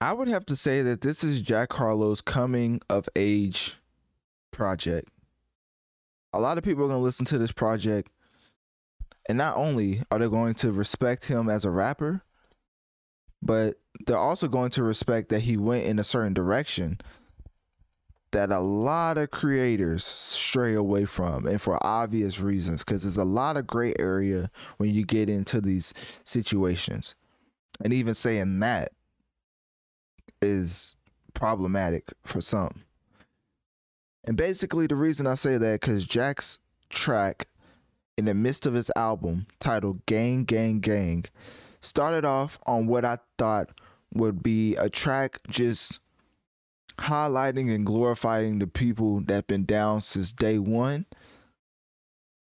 I would have to say that this is Jack Harlow's coming of age project. A lot of people are going to listen to this project, and not only are they going to respect him as a rapper, but they're also going to respect that he went in a certain direction that a lot of creators stray away from and for obvious reasons because there's a lot of gray area when you get into these situations and even saying that is problematic for some. And basically, the reason I say that because Jack's track in the midst of his album titled Gang, Gang, Gang started off on what I thought would be a track just highlighting and glorifying the people that been down since day one.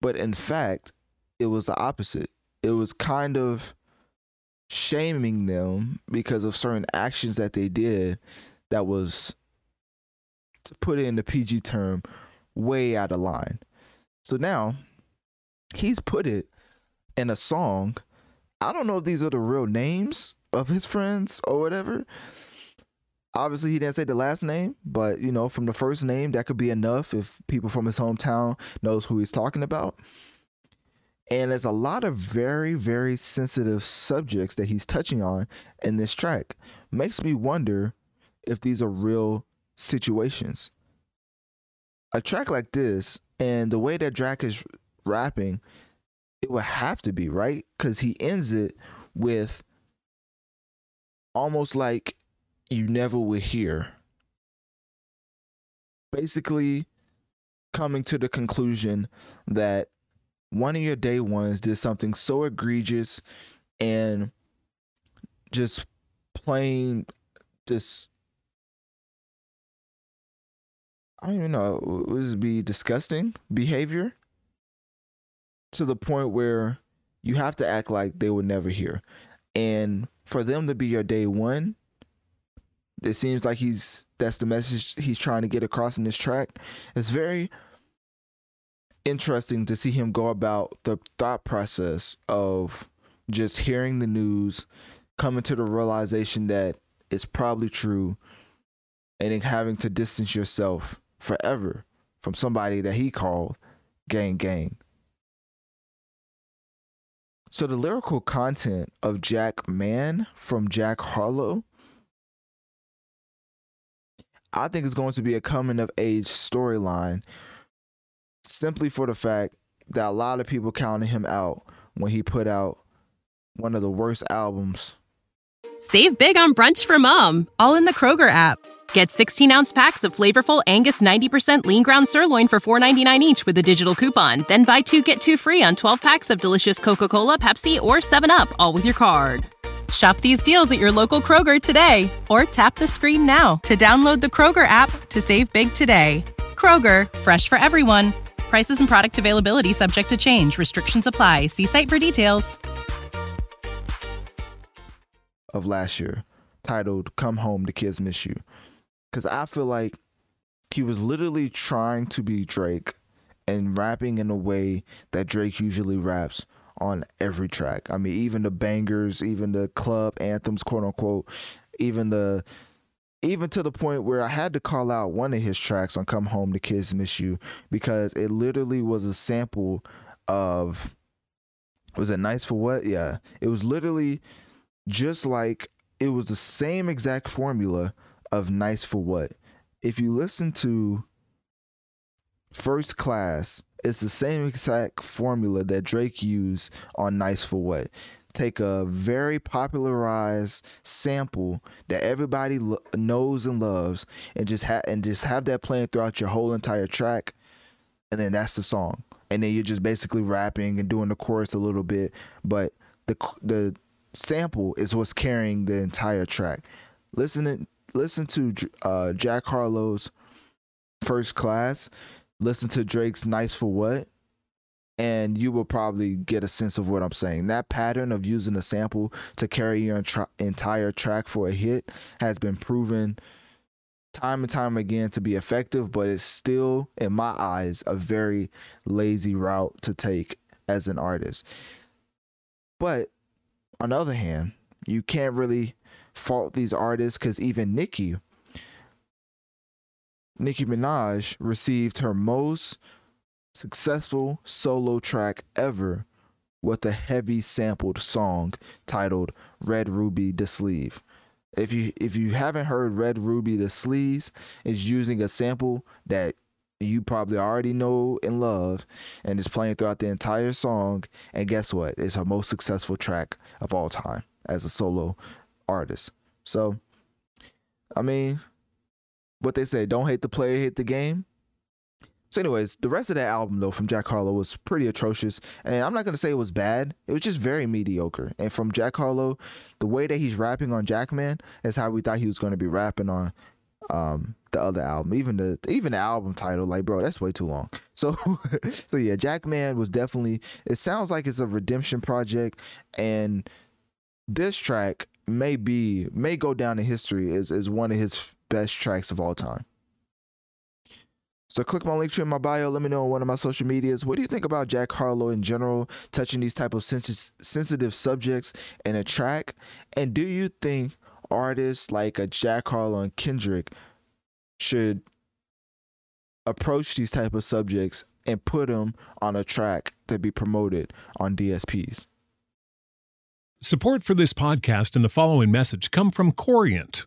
But in fact, it was the opposite. It was kind of shaming them because of certain actions that they did that was to put it in the PG term way out of line. So now he's put it in a song. I don't know if these are the real names of his friends or whatever. Obviously, he didn't say the last name, but you know, from the first name, that could be enough if people from his hometown knows who he's talking about. And there's a lot of very, very sensitive subjects that he's touching on in this track. Makes me wonder if these are real situations. A track like this, and the way that Jack is rapping, it would have to be, right? Because he ends it with almost like you never would hear. Basically, coming to the conclusion that one of your day ones did something so egregious and just plain this I don't even know, would be disgusting behavior to the point where you have to act like they were never here. And for them to be your day one, it seems like he's that's the message he's trying to get across in this track. It's very interesting to see him go about the thought process of just hearing the news, coming to the realization that it's probably true, and then having to distance yourself forever from somebody that he called gang gang. So the lyrical content of Jackman from Jack Harlow I think is going to be a coming of age storyline simply for the fact that a lot of people counted him out when he put out one of the worst albums. Save big on brunch for mom, all in the Kroger app. Get 16 ounce packs of flavorful Angus 90% lean ground sirloin for $4.99 each with a digital coupon. Then buy two get two free on 12 packs of delicious Coca Cola, Pepsi, or 7UP, all with your card. Shop these deals at your local Kroger today or tap the screen now to download the Kroger app to save big today. Kroger, fresh for everyone. Prices and product availability subject to change. Restrictions apply. See site for details. Of last year titled Come Home, the Kids Miss You. Because I feel like he was literally trying to be Drake and rapping in a way that Drake usually raps on every track. I mean, even the bangers, even the club anthems, quote unquote, even the even to the point where I had to call out one of his tracks on Come Home the Kids Miss You because it literally was a sample of was it nice for what? Yeah. It was literally just like it was the same exact formula of nice for what. If you listen to First Class, it's the same exact formula that Drake used on Nice for What. Take a very popularized sample that everybody lo- knows and loves, and just have and just have that playing throughout your whole entire track, and then that's the song. And then you're just basically rapping and doing the chorus a little bit, but the the sample is what's carrying the entire track. Listen listen to uh, Jack Harlow's First Class listen to Drake's Nice for What, and you will probably get a sense of what I'm saying. That pattern of using a sample to carry your entire track for a hit has been proven time and time again to be effective, but it's still, in my eyes, a very lazy route to take as an artist. But on the other hand, you can't really fault these artists because even Nicki Nicki Minaj received her most successful solo track ever with a heavy sampled song titled Red Ruby Da Sleeze. If you if you haven't heard Red Ruby Da Sleeze, is using a sample that you probably already know and love and is playing throughout the entire song and guess what? It's her most successful track of all time as a solo artist. So I mean, what they say, don't hate the player, hate the game. So, anyways, the rest of that album though from Jack Harlow was pretty atrocious, and I'm not gonna say it was bad. It was just very mediocre. And from Jack Harlow, the way that he's rapping on Jackman is how we thought he was gonna be rapping on um, the other album. Even the even the album title, like bro, that's way too long. So, so yeah, Jackman was definitely. It sounds like it's a redemption project, and this track may be may go down in history as as one of his best tracks of all time. So click my Linktree in my bio. Let me know on one of my social medias. What do you think about Jack Harlow in general, touching these type of sens- sensitive subjects in a track? And do you think artists like a Jack Harlow and Kendrick should approach these type of subjects and put them on a track to be promoted on DSPs? Support for this podcast and the following message come from Corient